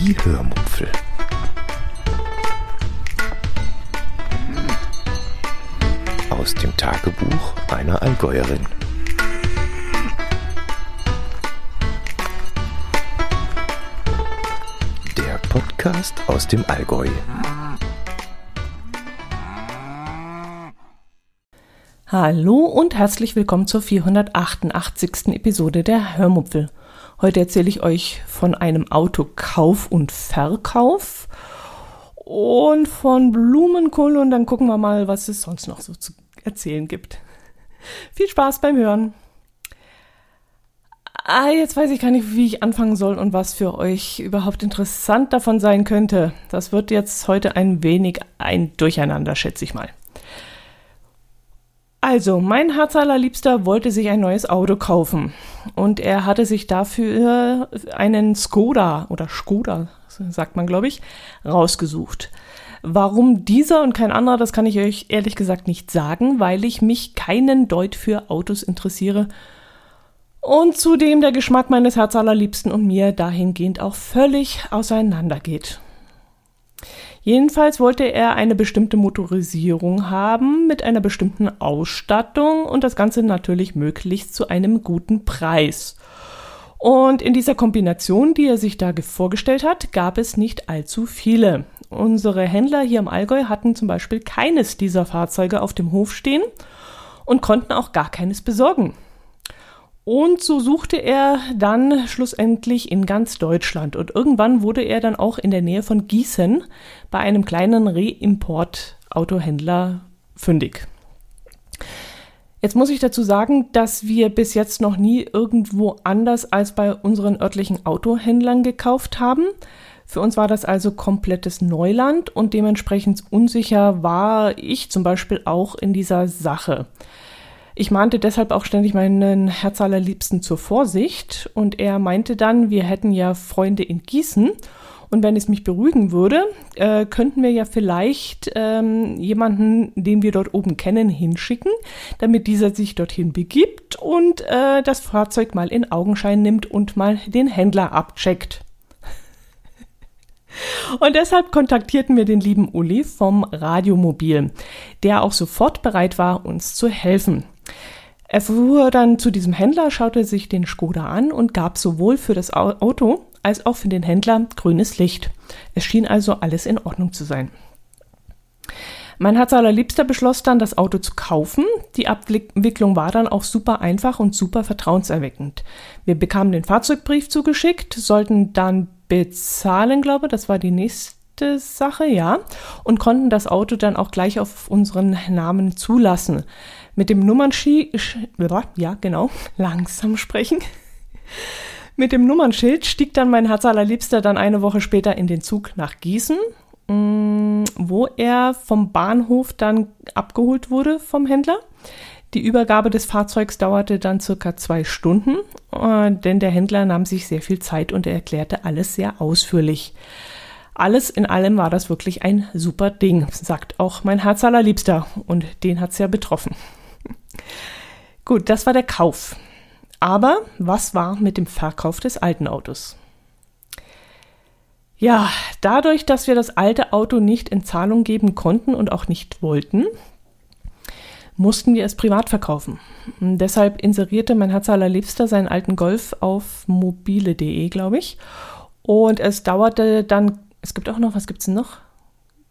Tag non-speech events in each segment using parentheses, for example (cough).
Die Hörmupfel. Aus dem Tagebuch einer Allgäuerin. Der Podcast aus dem Allgäu. Hallo und herzlich willkommen zur 488. Episode der Hörmupfel. Heute erzähle ich euch von einem Autokauf und Verkauf und von Blumenkohl und dann gucken wir mal, was es sonst noch so zu erzählen gibt. Viel Spaß beim Hören. Ah, jetzt weiß ich gar nicht, wie ich anfangen soll und was für euch überhaupt interessant davon sein könnte. Das wird jetzt heute ein wenig ein Durcheinander, schätze ich mal. Also, mein Herz allerliebster wollte sich ein neues Auto kaufen und er hatte sich dafür einen Skoda oder Skoda, sagt man glaube ich, rausgesucht. Warum dieser und kein anderer, das kann ich euch ehrlich gesagt nicht sagen, weil ich mich keinen Deut für Autos interessiere und zudem der Geschmack meines Herz allerliebsten und mir dahingehend auch völlig auseinandergeht. Jedenfalls wollte er eine bestimmte Motorisierung haben mit einer bestimmten Ausstattung und das Ganze natürlich möglichst zu einem guten Preis. Und in dieser Kombination, die er sich da vorgestellt hat, gab es nicht allzu viele. Unsere Händler hier im Allgäu hatten zum Beispiel keines dieser Fahrzeuge auf dem Hof stehen und konnten auch gar keines besorgen. Und so suchte er dann schlussendlich in ganz Deutschland. Und irgendwann wurde er dann auch in der Nähe von Gießen bei einem kleinen Reimport-Autohändler fündig. Jetzt muss ich dazu sagen, dass wir bis jetzt noch nie irgendwo anders als bei unseren örtlichen Autohändlern gekauft haben. Für uns war das also komplettes Neuland und dementsprechend unsicher war ich zum Beispiel auch in dieser Sache. Ich mahnte deshalb auch ständig meinen Herz allerliebsten zur Vorsicht und er meinte dann, wir hätten ja Freunde in Gießen und wenn es mich beruhigen würde, äh, könnten wir ja vielleicht ähm, jemanden, den wir dort oben kennen, hinschicken, damit dieser sich dorthin begibt und äh, das Fahrzeug mal in Augenschein nimmt und mal den Händler abcheckt. (laughs) Und deshalb kontaktierten wir den lieben Uli vom Radiomobil, der auch sofort bereit war, uns zu helfen. Er fuhr dann zu diesem Händler, schaute sich den Skoda an und gab sowohl für das Auto als auch für den Händler grünes Licht. Es schien also alles in Ordnung zu sein. Mein Herz allerliebster beschloss dann, das Auto zu kaufen. Die Abwicklung war dann auch super einfach und super vertrauenserweckend. Wir bekamen den Fahrzeugbrief zugeschickt, sollten dann bezahlen, glaube das war die nächste Sache, ja, und konnten das Auto dann auch gleich auf unseren Namen zulassen. Mit dem Nummernschild, ja, genau, (laughs) langsam sprechen. Mit dem Nummernschild stieg dann mein Herz allerliebster dann eine Woche später in den Zug nach Gießen, mm, wo er vom Bahnhof dann abgeholt wurde vom Händler. Die Übergabe des Fahrzeugs dauerte dann circa zwei Stunden, äh, denn der Händler nahm sich sehr viel Zeit und er erklärte alles sehr ausführlich. Alles in allem war das wirklich ein super Ding, sagt auch mein Herz allerliebster und den hat's ja betroffen. Gut, das war der Kauf. Aber was war mit dem Verkauf des alten Autos? Ja, dadurch, dass wir das alte Auto nicht in Zahlung geben konnten und auch nicht wollten, mussten wir es privat verkaufen. Und deshalb inserierte mein Herz allerliebster seinen alten Golf auf mobile.de, glaube ich. Und es dauerte dann, es gibt auch noch, was gibt es noch?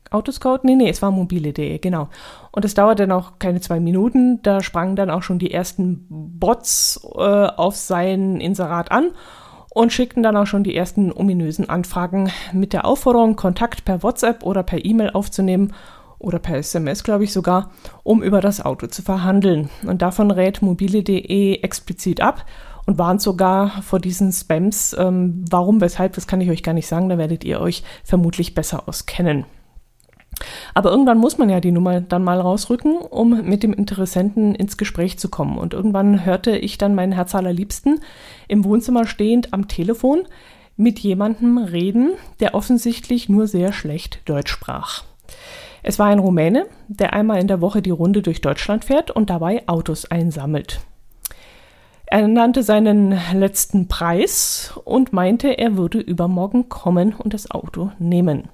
Autoscout? Nee, nee, es war mobile.de, genau. Und es dauerte noch keine zwei Minuten. Da sprangen dann auch schon die ersten Bots äh, auf sein Inserat an und schickten dann auch schon die ersten ominösen Anfragen mit der Aufforderung, Kontakt per WhatsApp oder per E-Mail aufzunehmen oder per SMS, glaube ich sogar, um über das Auto zu verhandeln. Und davon rät mobile.de explizit ab und warnt sogar vor diesen Spams. Ähm, warum, weshalb, das kann ich euch gar nicht sagen, da werdet ihr euch vermutlich besser auskennen. Aber irgendwann muss man ja die Nummer dann mal rausrücken, um mit dem Interessenten ins Gespräch zu kommen. Und irgendwann hörte ich dann meinen Herz allerliebsten im Wohnzimmer stehend am Telefon mit jemandem reden, der offensichtlich nur sehr schlecht Deutsch sprach. Es war ein Rumäne, der einmal in der Woche die Runde durch Deutschland fährt und dabei Autos einsammelt. Er nannte seinen letzten Preis und meinte, er würde übermorgen kommen und das Auto nehmen.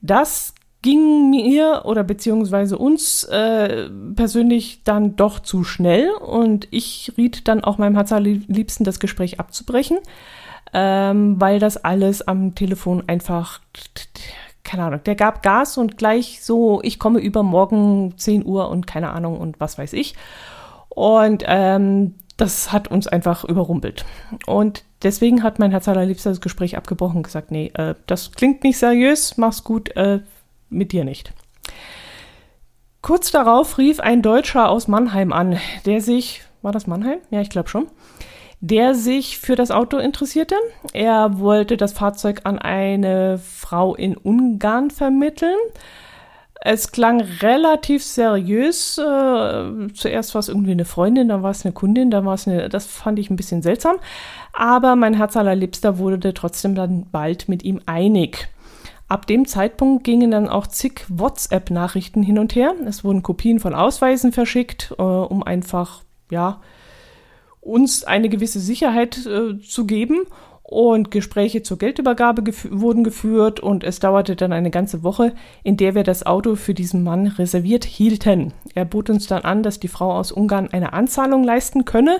Das ging mir oder beziehungsweise uns äh, persönlich dann doch zu schnell und ich riet dann auch meinem Herz liebsten das Gespräch abzubrechen, ähm, weil das alles am Telefon einfach, keine Ahnung, der gab Gas und gleich so, ich komme übermorgen 10 Uhr und keine Ahnung und was weiß ich. Und ähm, das hat uns einfach überrumpelt. Und deswegen hat mein Herz allerliebster das Gespräch abgebrochen und gesagt, nee, äh, das klingt nicht seriös, mach's gut, äh, mit dir nicht. Kurz darauf rief ein Deutscher aus Mannheim an, der sich, war das Mannheim? Ja, ich glaube schon, der sich für das Auto interessierte. Er wollte das Fahrzeug an eine Frau in Ungarn vermitteln. Es klang relativ seriös. Äh, zuerst war es irgendwie eine Freundin, dann war es eine Kundin, dann war es eine, das fand ich ein bisschen seltsam. Aber mein Herz allerliebster wurde trotzdem dann bald mit ihm einig. Ab dem Zeitpunkt gingen dann auch zig WhatsApp-Nachrichten hin und her. Es wurden Kopien von Ausweisen verschickt, äh, um einfach, ja, uns eine gewisse Sicherheit äh, zu geben. Und Gespräche zur Geldübergabe gef wurden geführt und es dauerte dann eine ganze Woche, in der wir das Auto für diesen Mann reserviert hielten. Er bot uns dann an, dass die Frau aus Ungarn eine Anzahlung leisten könne,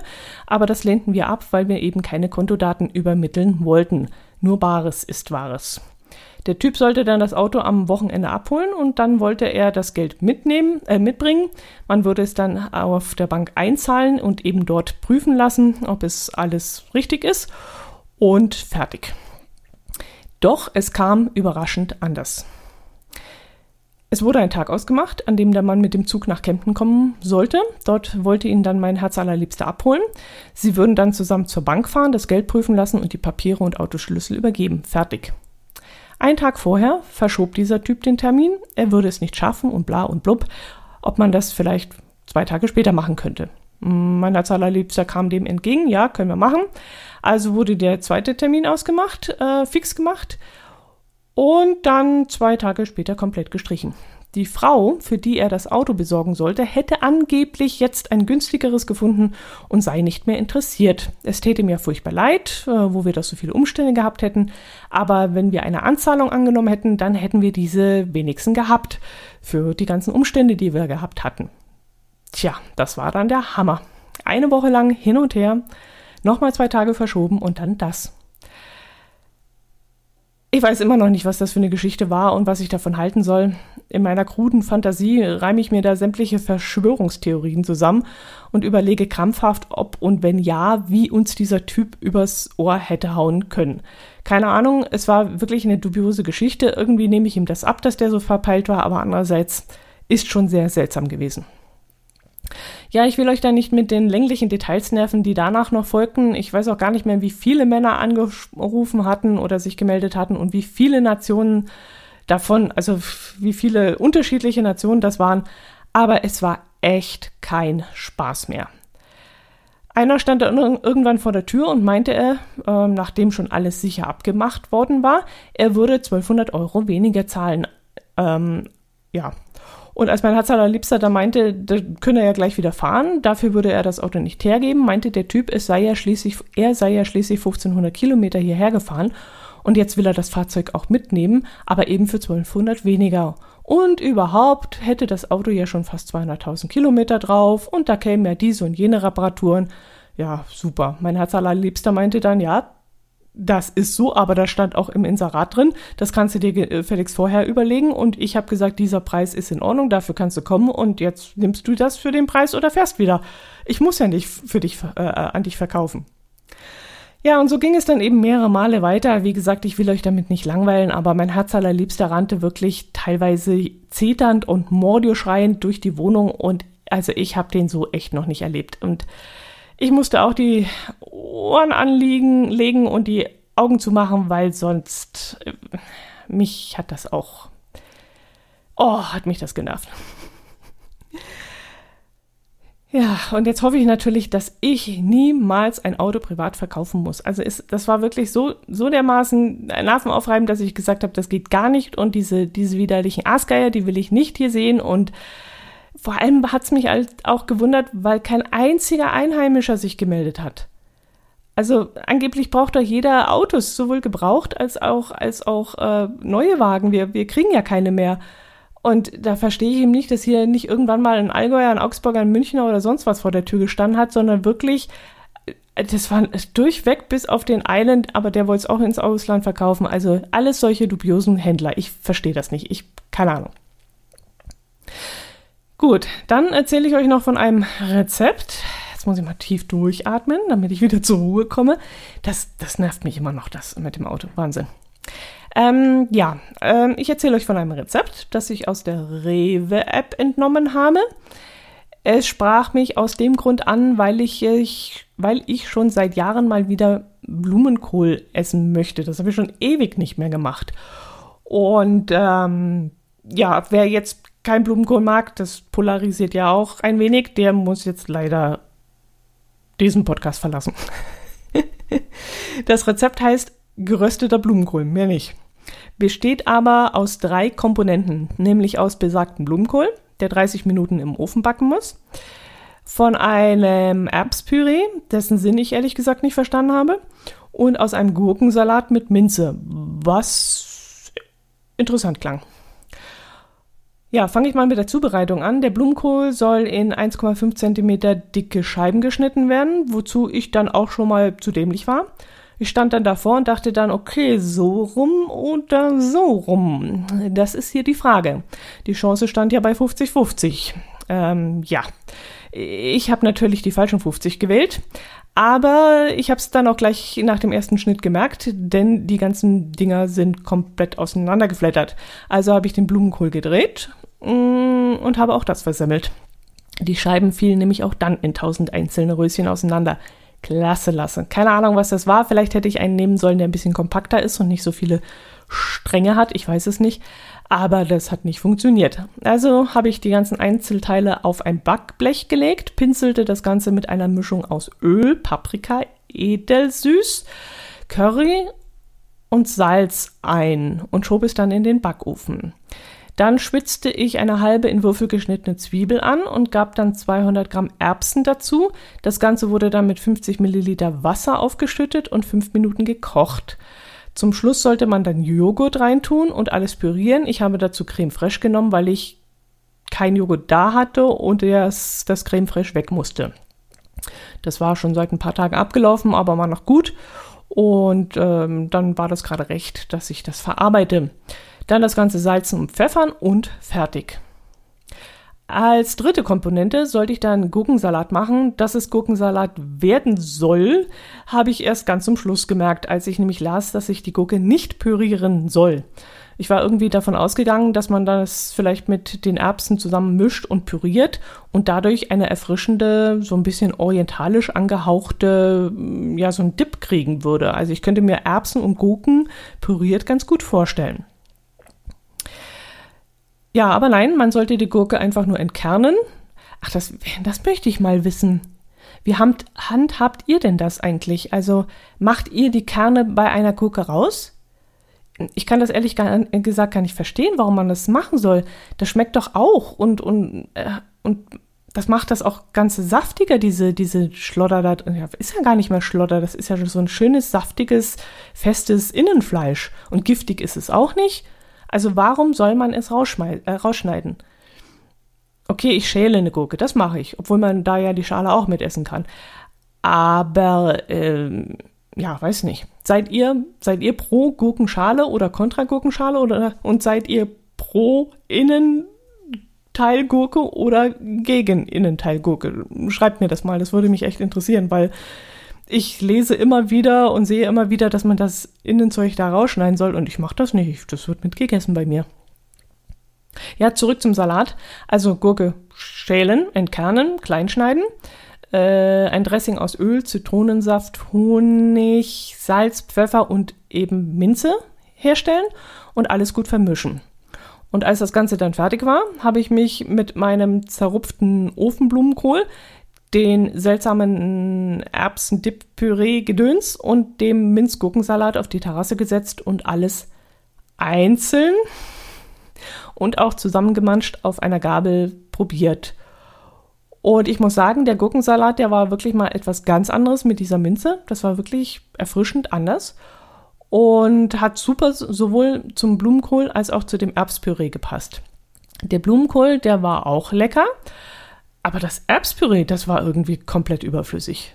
aber das lehnten wir ab, weil wir eben keine Kontodaten übermitteln wollten. Nur Bares ist Wahres. Der Typ sollte dann das Auto am Wochenende abholen und dann wollte er das Geld mitnehmen, äh, mitbringen. Man würde es dann auf der Bank einzahlen und eben dort prüfen lassen, ob es alles richtig ist und fertig. Doch es kam überraschend anders. Es wurde ein Tag ausgemacht, an dem der Mann mit dem Zug nach Kempten kommen sollte. Dort wollte ihn dann mein Herz allerliebster abholen. Sie würden dann zusammen zur Bank fahren, das Geld prüfen lassen und die Papiere und Autoschlüssel übergeben. Fertig. Ein Tag vorher verschob dieser Typ den Termin, er würde es nicht schaffen und bla und blub, ob man das vielleicht zwei Tage später machen könnte. Mein als allerliebster kam dem entgegen, ja, können wir machen. Also wurde der zweite Termin ausgemacht, äh, fix gemacht und dann zwei Tage später komplett gestrichen. Die Frau, für die er das Auto besorgen sollte, hätte angeblich jetzt ein günstigeres gefunden und sei nicht mehr interessiert. Es täte mir furchtbar leid, äh, wo wir das so viele Umstände gehabt hätten, aber wenn wir eine Anzahlung angenommen hätten, dann hätten wir diese wenigsten gehabt für die ganzen Umstände, die wir gehabt hatten. Tja, das war dann der Hammer. Eine Woche lang hin und her, nochmal zwei Tage verschoben und dann das. Ich weiß immer noch nicht, was das für eine Geschichte war und was ich davon halten soll. In meiner kruden Fantasie reime ich mir da sämtliche Verschwörungstheorien zusammen und überlege krampfhaft, ob und wenn ja, wie uns dieser Typ übers Ohr hätte hauen können. Keine Ahnung, es war wirklich eine dubiose Geschichte. Irgendwie nehme ich ihm das ab, dass der so verpeilt war, aber andererseits ist schon sehr seltsam gewesen. Ja, ich will euch da nicht mit den länglichen Details nerven, die danach noch folgten. Ich weiß auch gar nicht mehr, wie viele Männer angerufen hatten oder sich gemeldet hatten und wie viele Nationen davon, also wie viele unterschiedliche Nationen das waren. Aber es war echt kein Spaß mehr. Einer stand irgendwann vor der Tür und meinte er, äh, nachdem schon alles sicher abgemacht worden war, er würde 1200 Euro weniger zahlen. Ähm, ja, und als mein Herz allerliebster da meinte, da könne er ja gleich wieder fahren, dafür würde er das Auto nicht hergeben, meinte der Typ, es sei ja schließlich, er sei ja schließlich 1500 Kilometer hierher gefahren und jetzt will er das Fahrzeug auch mitnehmen, aber eben für 1200 weniger. Und überhaupt hätte das Auto ja schon fast 200.000 Kilometer drauf und da kämen ja diese und jene Reparaturen. Ja, super. Mein Herz allerliebster meinte dann, ja, das ist so, aber da stand auch im Inserat drin, das kannst du dir äh, Felix vorher überlegen und ich habe gesagt, dieser Preis ist in Ordnung, dafür kannst du kommen und jetzt nimmst du das für den Preis oder fährst wieder. Ich muss ja nicht für dich äh, äh, an dich verkaufen. Ja, und so ging es dann eben mehrere Male weiter. Wie gesagt, ich will euch damit nicht langweilen, aber mein Herz allerliebster rannte wirklich teilweise zeternd und mordioschreiend durch die Wohnung und also ich habe den so echt noch nicht erlebt und ich musste auch die Ohren anlegen, legen und die Augen zu machen, weil sonst äh, mich hat das auch. Oh, hat mich das genervt. (laughs) Ja, und jetzt hoffe ich natürlich, dass ich niemals ein Auto privat verkaufen muss. Also ist, das war wirklich so, so dermaßen nervenaufreibend, dass ich gesagt habe, das geht gar nicht und diese, diese widerlichen Aasgeier, die will ich nicht hier sehen und vor allem hat es mich auch gewundert, weil kein einziger Einheimischer sich gemeldet hat. Also angeblich braucht doch jeder Autos, sowohl gebraucht als auch, als auch äh, neue Wagen. Wir, wir kriegen ja keine mehr. Und da verstehe ich eben nicht, dass hier nicht irgendwann mal ein Allgäuer, ein Augsburger, ein Münchner oder sonst was vor der Tür gestanden hat, sondern wirklich, äh, das war durchweg bis auf den Island, aber der wollte es auch ins Ausland verkaufen. Also alles solche dubiosen Händler. Ich verstehe das nicht. Ich, keine Ahnung. Gut, dann erzähle ich euch noch von einem Rezept. Jetzt muss ich mal tief durchatmen, damit ich wieder zur Ruhe komme. Das, das nervt mich immer noch, das mit dem Auto. Wahnsinn. Ähm, ja, ähm, ich erzähle euch von einem Rezept, das ich aus der Rewe-App entnommen habe. Es sprach mich aus dem Grund an, weil ich, ich, weil ich schon seit Jahren mal wieder Blumenkohl essen möchte. Das habe ich schon ewig nicht mehr gemacht. Und ähm, ja, wer jetzt kein Blumenkohl mag, das polarisiert ja auch ein wenig, der muss jetzt leider diesen Podcast verlassen. (laughs) das Rezept heißt gerösteter Blumenkohl, mehr nicht. Besteht aber aus drei Komponenten, nämlich aus besagtem Blumenkohl, der 30 Minuten im Ofen backen muss, von einem Erbspüree, dessen Sinn ich ehrlich gesagt nicht verstanden habe, und aus einem Gurkensalat mit Minze, was interessant klang. Ja, fange ich mal mit der Zubereitung an. Der Blumenkohl soll in 1,5 cm dicke Scheiben geschnitten werden, wozu ich dann auch schon mal zu dämlich war. Ich stand dann davor und dachte dann, okay, so rum oder so rum. Das ist hier die Frage. Die Chance stand ja bei 50-50. Ähm, ja, ich habe natürlich die falschen 50 gewählt. Aber ich habe es dann auch gleich nach dem ersten Schnitt gemerkt, denn die ganzen Dinger sind komplett auseinandergeflattert. Also habe ich den Blumenkohl gedreht und habe auch das versemmelt. Die Scheiben fielen nämlich auch dann in tausend einzelne Röschen auseinander. Klasse lasse. Keine Ahnung, was das war. Vielleicht hätte ich einen nehmen sollen, der ein bisschen kompakter ist und nicht so viele Stränge hat. Ich weiß es nicht. Aber das hat nicht funktioniert. Also habe ich die ganzen Einzelteile auf ein Backblech gelegt, pinselte das Ganze mit einer Mischung aus Öl, Paprika, Edelsüß, Curry und Salz ein und schob es dann in den Backofen. Dann schwitzte ich eine halbe in Würfel geschnittene Zwiebel an und gab dann 200 Gramm Erbsen dazu. Das Ganze wurde dann mit 50 Milliliter Wasser aufgeschüttet und fünf Minuten gekocht. Zum Schluss sollte man dann Joghurt reintun und alles pürieren. Ich habe dazu Creme fraiche genommen, weil ich kein Joghurt da hatte und das, das Creme fraiche weg musste. Das war schon seit ein paar Tagen abgelaufen, aber war noch gut. Und ähm, dann war das gerade recht, dass ich das verarbeite. Dann das Ganze salzen und pfeffern und fertig. Als dritte Komponente sollte ich dann Gurkensalat machen. Dass es Gurkensalat werden soll, habe ich erst ganz zum Schluss gemerkt, als ich nämlich las, dass ich die Gurke nicht pürieren soll. Ich war irgendwie davon ausgegangen, dass man das vielleicht mit den Erbsen zusammen mischt und püriert und dadurch eine erfrischende, so ein bisschen orientalisch angehauchte, ja, so ein Dip kriegen würde. Also ich könnte mir Erbsen und Gurken püriert ganz gut vorstellen. Ja, aber nein, man sollte die Gurke einfach nur entkernen. Ach, das, das möchte ich mal wissen. Wie hand, handhabt ihr denn das eigentlich? Also macht ihr die Kerne bei einer Gurke raus? Ich kann das ehrlich gesagt gar nicht verstehen, warum man das machen soll. Das schmeckt doch auch und, und, äh, und das macht das auch ganz saftiger, diese, diese Schlodder da. Ja, ist ja gar nicht mehr Schlodder, das ist ja so ein schönes, saftiges, festes Innenfleisch. Und giftig ist es auch nicht. Also warum soll man es äh, rausschneiden? Okay, ich schäle eine Gurke, das mache ich, obwohl man da ja die Schale auch mitessen kann. Aber ähm, ja, weiß nicht. Seid ihr seid ihr pro Gurkenschale oder kontra Gurkenschale oder und seid ihr pro Innenteilgurke oder gegen Innenteilgurke? Schreibt mir das mal, das würde mich echt interessieren, weil ich lese immer wieder und sehe immer wieder, dass man das Innenzeug da rausschneiden soll und ich mache das nicht. Das wird mitgegessen bei mir. Ja, zurück zum Salat. Also Gurke schälen, entkernen, kleinschneiden. Äh, ein Dressing aus Öl, Zitronensaft, Honig, Salz, Pfeffer und eben Minze herstellen und alles gut vermischen. Und als das Ganze dann fertig war, habe ich mich mit meinem zerrupften Ofenblumenkohl den seltsamen Erbsen-Dip-Püree-Gedöns und dem Minzgurkensalat auf die Terrasse gesetzt und alles einzeln und auch zusammengemanscht auf einer Gabel probiert. Und ich muss sagen, der Gurkensalat, der war wirklich mal etwas ganz anderes mit dieser Minze. Das war wirklich erfrischend anders und hat super sowohl zum Blumenkohl als auch zu dem Erbspüree gepasst. Der Blumenkohl, der war auch lecker, aber das Erbspüree, das war irgendwie komplett überflüssig.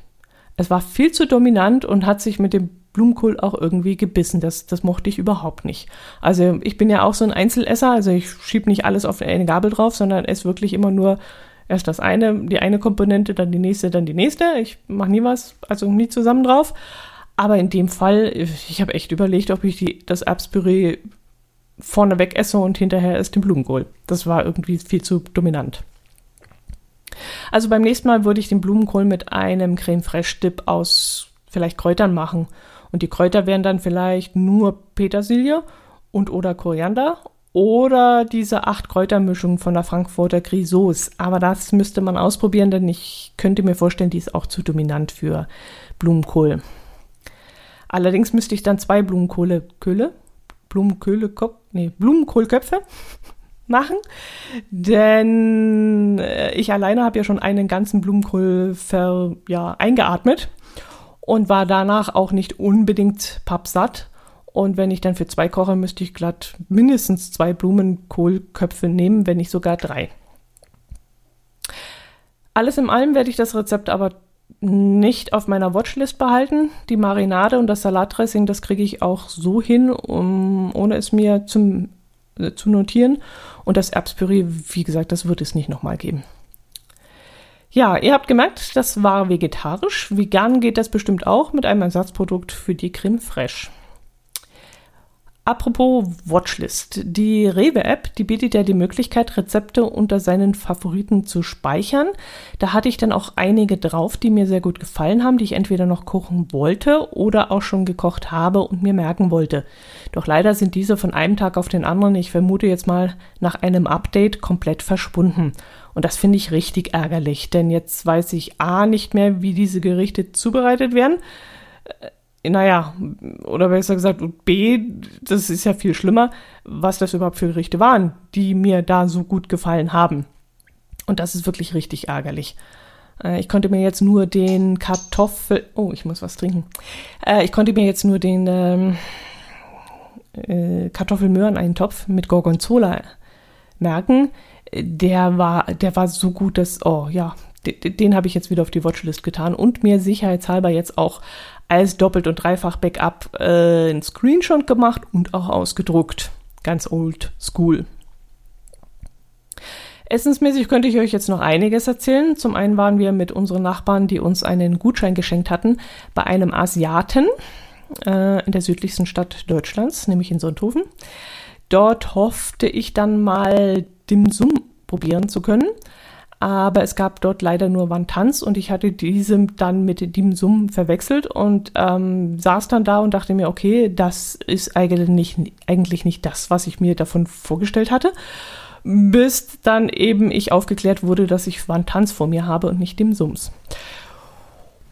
Es war viel zu dominant und hat sich mit dem Blumenkohl auch irgendwie gebissen. Das, das mochte ich überhaupt nicht. Also ich bin ja auch so ein Einzelesser, also ich schiebe nicht alles auf eine Gabel drauf, sondern esse wirklich immer nur erst das eine, die eine Komponente, dann die nächste, dann die nächste. Ich mache nie was, also nie zusammen drauf. Aber in dem Fall, ich habe echt überlegt, ob ich die, das Erbspüree vorneweg esse und hinterher ist den Blumenkohl. Das war irgendwie viel zu dominant. Also beim nächsten Mal würde ich den Blumenkohl mit einem Creme Fraiche Dip aus vielleicht Kräutern machen. Und die Kräuter wären dann vielleicht nur Petersilie und oder Koriander oder diese acht Kräutermischung von der Frankfurter Grisauce. Aber das müsste man ausprobieren, denn ich könnte mir vorstellen, die ist auch zu dominant für Blumenkohl. Allerdings müsste ich dann zwei Blumenkohle, Köhle, Blumenkohle, nee, Blumenkohlköpfe machen, denn äh, ich alleine habe ja schon einen ganzen Blumenkohl ver, ja, eingeatmet und war danach auch nicht unbedingt pappsatt. Und wenn ich dann für zwei koche, müsste ich glatt mindestens zwei Blumenkohlköpfe nehmen, wenn nicht sogar drei. Alles in allem werde ich das Rezept aber nicht auf meiner Watchlist behalten. Die Marinade und das Salatdressing, das kriege ich auch so hin, um, ohne es mir zum, äh, zu notieren. Und das Erbspüree, wie gesagt, das wird es nicht nochmal geben. Ja, ihr habt gemerkt, das war vegetarisch. Vegan geht das bestimmt auch mit einem Ersatzprodukt für die Creme Fraiche. Apropos Watchlist. Die Rewe-App, die bietet ja die Möglichkeit, Rezepte unter seinen Favoriten zu speichern. Da hatte ich dann auch einige drauf, die mir sehr gut gefallen haben, die ich entweder noch kochen wollte oder auch schon gekocht habe und mir merken wollte. Doch leider sind diese von einem Tag auf den anderen, ich vermute jetzt mal nach einem Update, komplett verschwunden. Und das finde ich richtig ärgerlich, denn jetzt weiß ich A nicht mehr, wie diese Gerichte zubereitet werden naja, oder besser gesagt, B, das ist ja viel schlimmer, was das überhaupt für Gerichte waren, die mir da so gut gefallen haben. Und das ist wirklich richtig ärgerlich. Äh, ich konnte mir jetzt nur den Kartoffel, oh, ich muss was trinken. Äh, ich konnte mir jetzt nur den ähm, äh, Kartoffelmöhren-Eintopf mit Gorgonzola merken. Der war, der war so gut, dass, oh ja, den, habe ich jetzt wieder auf die Watchlist getan und mir sicherheitshalber jetzt auch als doppelt und dreifach Backup äh, einen Screenshot gemacht und auch ausgedruckt. Ganz old school. Essensmäßig könnte ich euch jetzt noch einiges erzählen. Zum einen waren wir mit unseren Nachbarn, die uns einen Gutschein geschenkt hatten, bei einem Asiaten äh, in der südlichsten Stadt Deutschlands, nämlich in Sonthofen. Dort hoffte ich dann mal Dim Sum probieren zu können aber es gab dort leider nur Wantans und ich hatte diese dann mit dem Sum verwechselt und ähm, saß dann da und dachte mir, okay, das ist eigentlich nicht, eigentlich nicht das, was ich mir davon vorgestellt hatte, bis dann eben ich aufgeklärt wurde, dass ich Wantans vor mir habe und nicht dem Sums.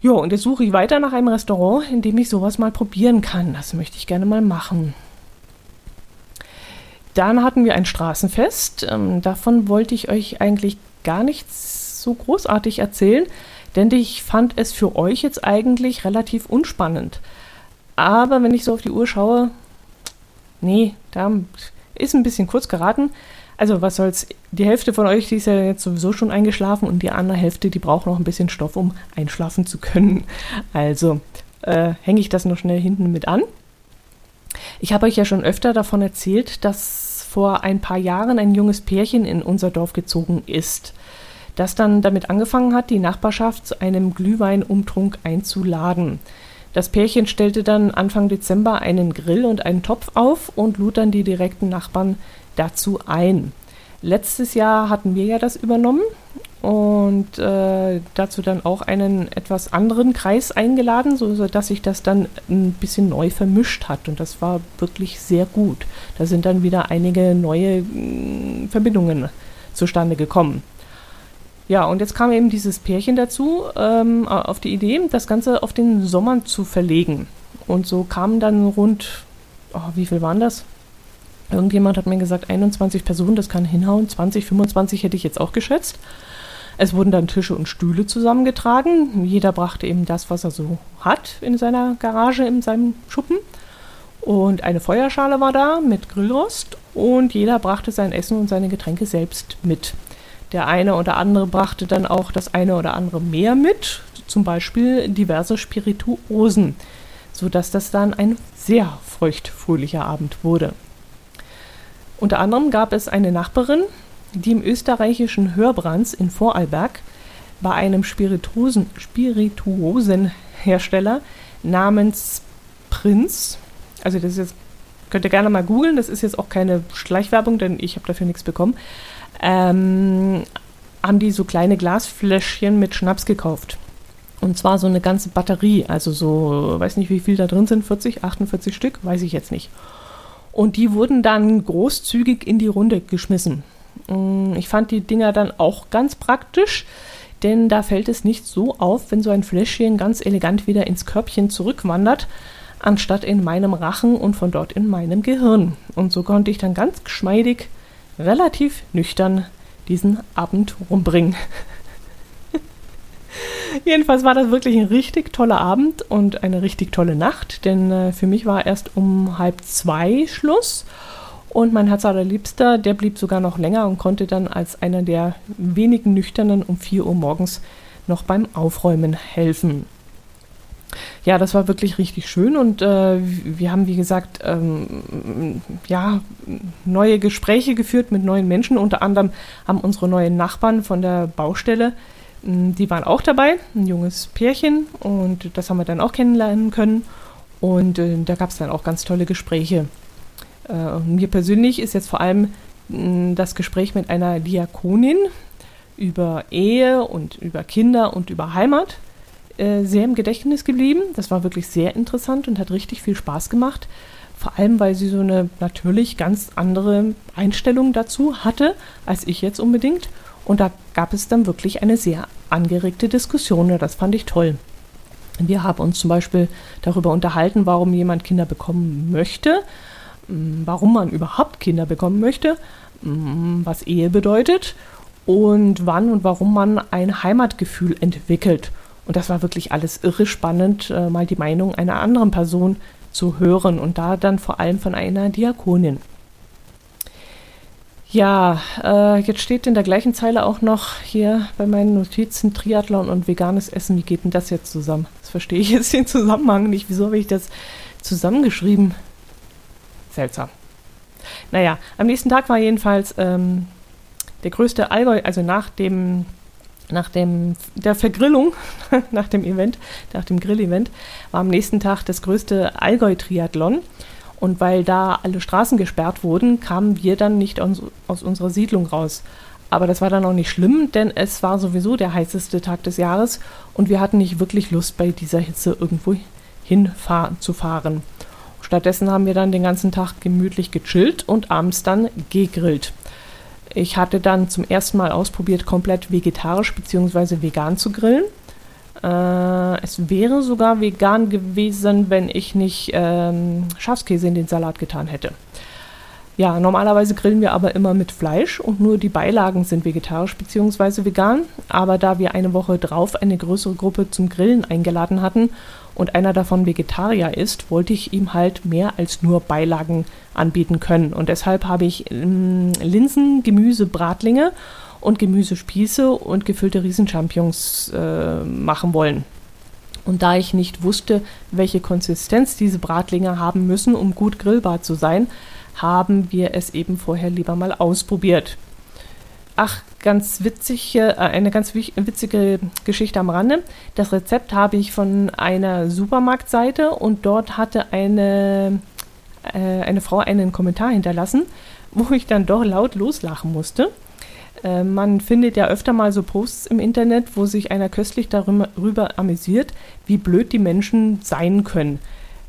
Ja, und jetzt suche ich weiter nach einem Restaurant, in dem ich sowas mal probieren kann. Das möchte ich gerne mal machen. Dann hatten wir ein Straßenfest. Ähm, davon wollte ich euch eigentlich gar nichts so großartig erzählen, denn ich fand es für euch jetzt eigentlich relativ unspannend. Aber wenn ich so auf die Uhr schaue, nee, da ist ein bisschen kurz geraten. Also was soll's, die Hälfte von euch, die ist ja jetzt sowieso schon eingeschlafen und die andere Hälfte, die braucht noch ein bisschen Stoff, um einschlafen zu können. Also äh, hänge ich das noch schnell hinten mit an. Ich habe euch ja schon öfter davon erzählt, dass vor ein paar Jahren ein junges Pärchen in unser Dorf gezogen ist, das dann damit angefangen hat, die Nachbarschaft zu einem Glühweinumtrunk einzuladen. Das Pärchen stellte dann Anfang Dezember einen Grill und einen Topf auf und lud dann die direkten Nachbarn dazu ein. Letztes Jahr hatten wir ja das übernommen und äh, dazu dann auch einen etwas anderen Kreis eingeladen, so dass sich das dann ein bisschen neu vermischt hat und das war wirklich sehr gut. Da sind dann wieder einige neue äh, Verbindungen zustande gekommen. Ja, und jetzt kam eben dieses Pärchen dazu ähm, auf die Idee, das Ganze auf den Sommer zu verlegen. Und so kamen dann rund, oh, wie viel waren das? Irgendjemand hat mir gesagt, 21 Personen, das kann hinhauen. 20, 25 hätte ich jetzt auch geschätzt. Es wurden dann Tische und Stühle zusammengetragen. Jeder brachte eben das, was er so hat in seiner Garage, in seinem Schuppen. Und eine Feuerschale war da mit Grillrost und jeder brachte sein Essen und seine Getränke selbst mit. Der eine oder andere brachte dann auch das eine oder andere mehr mit, zum Beispiel diverse Spirituosen, sodass das dann ein sehr feuchtfröhlicher Abend wurde. Unter anderem gab es eine Nachbarin, die im österreichischen Hörbrands in Vorarlberg bei einem Spirituosen, Spirituosenhersteller namens Prinz, also das ist jetzt, könnt ihr gerne mal googeln, das ist jetzt auch keine Schleichwerbung, denn ich habe dafür nichts bekommen, ähm, haben die so kleine Glasfläschchen mit Schnaps gekauft. Und zwar so eine ganze Batterie, also so, weiß nicht, wie viel da drin sind, 40, 48 Stück, weiß ich jetzt nicht. Und die wurden dann großzügig in die Runde geschmissen. Mm, ich fand die Dinger dann auch ganz praktisch, denn da fällt es nicht so auf, wenn so ein Fläschchen ganz elegant wieder ins Körbchen zurückwandert, anstatt in meinem Rachen und von dort in meinem Gehirn. Und so konnte ich dann ganz geschmeidig, relativ nüchtern diesen Abend rumbringen. (laughs) Jedenfalls war das wirklich ein richtig toller Abend und eine richtig tolle Nacht, denn äh, für mich war erst um halb zwei Schluss und mein Herz allerliebster, der blieb sogar noch länger und konnte dann als einer der wenigen Nüchternen um vier Uhr morgens noch beim Aufräumen helfen. Ja, das war wirklich richtig schön und äh, wir haben, wie gesagt, ähm, ja, neue Gespräche geführt mit neuen Menschen. Unter anderem haben unsere neuen Nachbarn von der Baustelle Mm, die waren auch dabei, ein junges Pärchen und das haben wir dann auch kennenlernen können und äh, da gab es dann auch ganz tolle Gespräche. Äh, mir persönlich ist jetzt vor allem mh, mm, das Gespräch mit einer Diakonin über Ehe und über Kinder und über Heimat äh, sehr im Gedächtnis geblieben. Das war wirklich sehr interessant und hat richtig viel Spaß gemacht. Vor allem, weil sie so eine natürlich ganz andere Einstellung dazu hatte, als ich jetzt unbedingt. Und da gab es dann wirklich eine sehr angeregte Diskussion. Ja, das fand ich toll. Wir haben uns zum Beispiel darüber unterhalten, warum jemand Kinder bekommen möchte, warum man überhaupt Kinder bekommen möchte, mm, was Ehe bedeutet und wann und warum man ein Heimatgefühl entwickelt. Und das war wirklich alles irre spannend, äh, mal die Meinung einer anderen Person zu hören und da dann vor allem von einer Diakonin. Ja, äh, jetzt steht in der gleichen Zeile auch noch hier bei meinen Notizen Triathlon und veganes Essen. Wie geht denn das jetzt zusammen? Das verstehe ich jetzt den Zusammenhang nicht. Wieso habe ich das zusammengeschrieben? Seltsam. Naja, am nächsten Tag war jedenfalls ähm, der größte Allgäu, also nach dem, nach dem, der Vergrillung, (laughs) nach dem Event, nach dem Grillevent, war am nächsten Tag das größte Allgäu-Triathlon. Und weil da alle Straßen gesperrt wurden, kamen wir dann nicht aus, aus unserer Siedlung raus. Aber das war dann auch nicht schlimm, denn es war sowieso der heißeste Tag des Jahres und wir hatten nicht wirklich Lust, bei dieser Hitze irgendwo hinzufahren. Stattdessen haben wir dann den ganzen Tag gemütlich gechillt und abends dann gegrillt. Ich hatte dann zum ersten Mal ausprobiert, komplett vegetarisch bzw. vegan zu grillen. Äh, es wäre sogar vegan gewesen, wenn ich nicht ähm, Schafskäse in den Salat getan hätte. Ja, normalerweise grillen wir aber immer mit Fleisch und nur die Beilagen sind vegetarisch bzw. vegan. Aber da wir eine Woche drauf eine größere Gruppe zum Grillen eingeladen hatten und einer davon Vegetarier ist, wollte ich ihm halt mehr als nur Beilagen anbieten können. Und deshalb habe ich ähm, Linsen, Gemüse, Bratlinge und Gemüsespieße und gefüllte Riesenchampignons äh, machen wollen. Und da ich nicht wusste, welche Konsistenz diese Bratlinge haben müssen, um gut grillbar zu sein, haben wir es eben vorher lieber mal ausprobiert. Ach, ganz witzig, äh, eine ganz witzige Geschichte am Rande. Das Rezept habe ich von einer Supermarktseite und dort hatte eine, äh, eine Frau einen Kommentar hinterlassen, wo ich dann doch laut loslachen musste. Äh, man findet ja öfter mal so Posts im Internet, wo sich einer köstlich darüber amüsiert, wie blöd die Menschen sein können.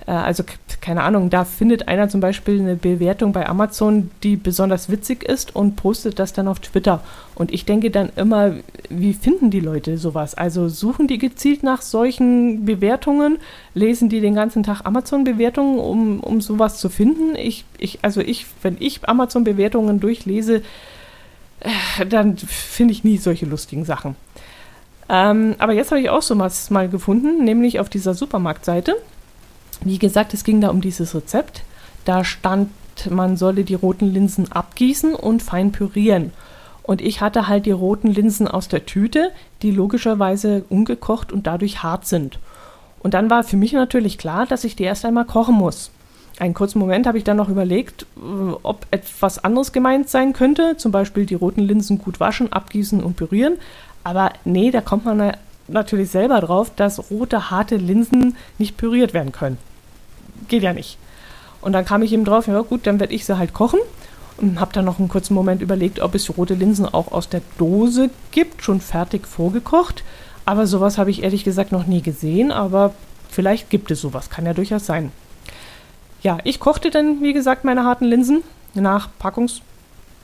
Äh, also keine Ahnung, da findet einer zum Beispiel eine Bewertung bei Amazon, die besonders witzig ist und postet das dann auf Twitter. Und ich denke dann immer, wie finden die Leute sowas? Also suchen die gezielt nach solchen Bewertungen, lesen die den ganzen Tag Amazon-Bewertungen, um, um sowas zu finden? Ich, ich, also ich, wenn ich Amazon-Bewertungen durchlese, äh, dann finde ich nie solche lustigen Sachen. Ähm, aber jetzt habe ich auch so was mal gefunden, nämlich auf dieser Supermarktseite. Wie gesagt, es ging da um dieses Rezept. Da stand, man solle die roten Linsen abgießen und fein pürieren. Und ich hatte halt die roten Linsen aus der Tüte, die logischerweise ungekocht und dadurch hart sind. Und dann war für mich natürlich klar, dass ich die erst einmal kochen muss. Einen kurzen Moment habe ich dann noch überlegt, äh, ob etwas anderes gemeint sein könnte, zum Beispiel die roten Linsen gut waschen, abgießen und pürieren. Aber nee, da kommt man natürlich selber drauf, dass rote, harte Linsen nicht püriert werden können. Geht ja nicht. Und dann kam ich eben drauf, ja gut, dann werde ich sie halt kochen. Und habe dann noch einen kurzen Moment überlegt, ob es rote Linsen auch aus der Dose gibt, schon fertig vorgekocht. Aber sowas habe ich ehrlich gesagt noch nie gesehen, aber vielleicht gibt es sowas, kann ja durchaus sein. Ja, ich kochte dann, wie gesagt, meine harten Linsen nach Packungs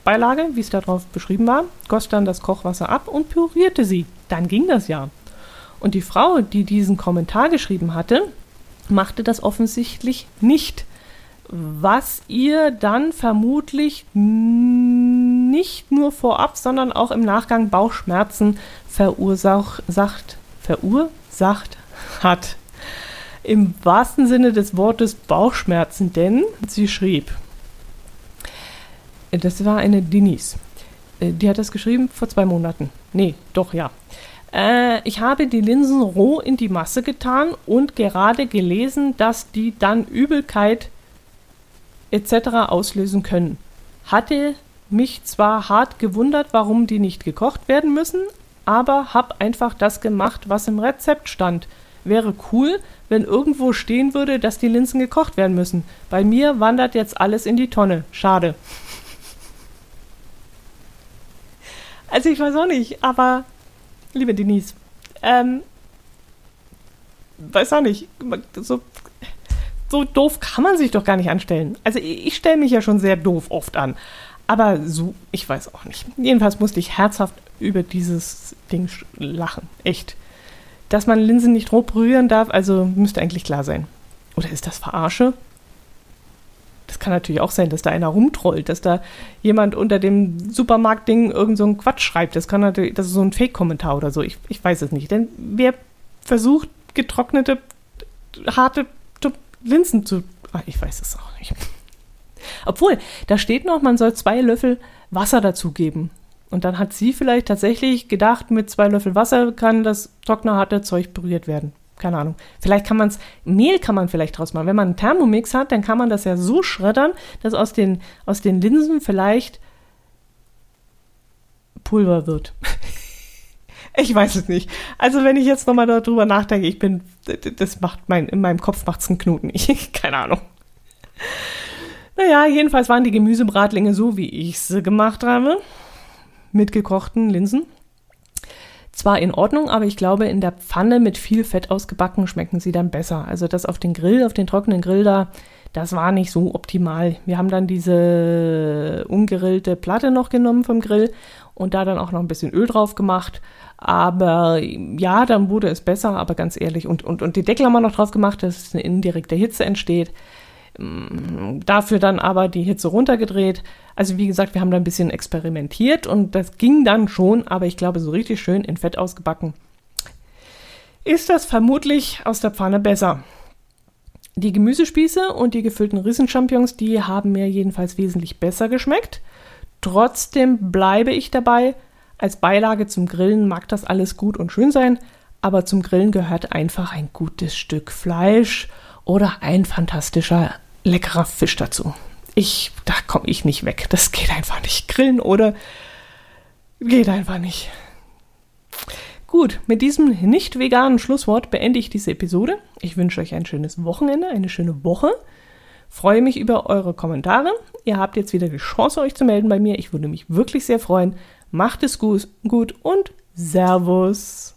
Beilage, wie es darauf beschrieben war, goss dann das Kochwasser ab und pürierte sie. Dann ging das ja. Und die Frau, die diesen Kommentar geschrieben hatte, machte das offensichtlich nicht, was ihr dann vermutlich nicht nur vorab, sondern auch im Nachgang Bauchschmerzen verursacht, verursacht hat. Im wahrsten Sinne des Wortes Bauchschmerzen, denn sie schrieb, das war eine Denise. Äh, die hat das geschrieben vor zwei Monaten. Nee, doch, ja. Äh, ich habe die Linsen roh in die Masse getan und gerade gelesen, dass die dann Übelkeit etc. auslösen können. Hatte mich zwar hart gewundert, warum die nicht gekocht werden müssen, aber hab einfach das gemacht, was im Rezept stand. Wäre cool, wenn irgendwo stehen würde, dass die Linsen gekocht werden müssen. Bei mir wandert jetzt alles in die Tonne. Schade. (laughs) Also ich weiß auch nicht, aber liebe Denise, ähm, weiß auch nicht, so, so doof kann man sich doch gar nicht anstellen. Also ich, stelle mich ja schon sehr doof oft an. Aber so, ich weiß auch nicht. Jedenfalls musste ich herzhaft über dieses Ding lachen. Echt. Dass man Linsen nicht roh berühren darf, also müsste eigentlich klar sein. Oder ist das Verarsche? Das kann natürlich auch sein, dass da einer rumtrollt, dass da jemand unter dem Supermarktding irgend so einen Quatsch schreibt. Das kann natürlich, das ist so ein Fake-Kommentar oder so. Ich, ich weiß es nicht. Denn wer versucht, getrocknete, harte Linsen zu. Ah, ich weiß es auch nicht. Obwohl, da steht noch, man soll zwei Löffel Wasser dazugeben. Und dann hat sie vielleicht tatsächlich gedacht, mit zwei Löffel Wasser kann das trockene, harte Zeug berührt werden keine Ahnung. Vielleicht kann man es, Mehl kann man vielleicht draus machen. Wenn man einen Thermomix hat, dann kann man das ja so schreddern, dass aus den, aus den Linsen vielleicht Pulver wird. (laughs) ich weiß es nicht. Also wenn ich jetzt nochmal darüber nachdenke, ich bin, das macht mein, in meinem Kopf macht es einen Knoten. (laughs) Keine Ahnung. Naja, jedenfalls waren die Gemüsebratlinge so, wie ich sie gemacht habe. Mit gekochten Linsen zwar in Ordnung, aber ich glaube, in der Pfanne mit viel Fett ausgebacken schmecken sie dann besser. Also das auf den Grill, auf den trockenen Grill da, das war nicht so optimal. Wir haben dann diese ungerillte Platte noch genommen vom Grill und da dann auch noch ein bisschen Öl drauf gemacht. Aber ja, dann wurde es besser, aber ganz ehrlich. Und, und, und die Deckel haben wir noch drauf gemacht, dass eine indirekte Hitze entsteht. Mm, dafür dann aber die Hitze runtergedreht. Also wie gesagt, wir haben da ein bisschen experimentiert und das ging dann schon, aber ich glaube, so richtig schön in Fett ausgebacken ist das vermutlich aus der Pfanne besser. Die Gemüsespieße und die gefüllten Rissenchampignons, die haben mir jedenfalls wesentlich besser geschmeckt. Trotzdem bleibe ich dabei, als Beilage zum Grillen mag das alles gut und schön sein, aber zum Grillen gehört einfach ein gutes Stück Fleisch oder ein fantastischer, leckerer Fisch dazu. Ich, da komme ich nicht weg. Das geht einfach nicht. Grillen oder geht einfach nicht. Gut, mit diesem nicht veganen Schlusswort beende ich diese Episode. Ich wünsche euch ein schönes Wochenende, eine schöne Woche. Freue mich über eure Kommentare. Ihr habt jetzt wieder die Chance, euch zu melden bei mir. Ich würde mich wirklich sehr freuen. Macht es gut, gut und Servus.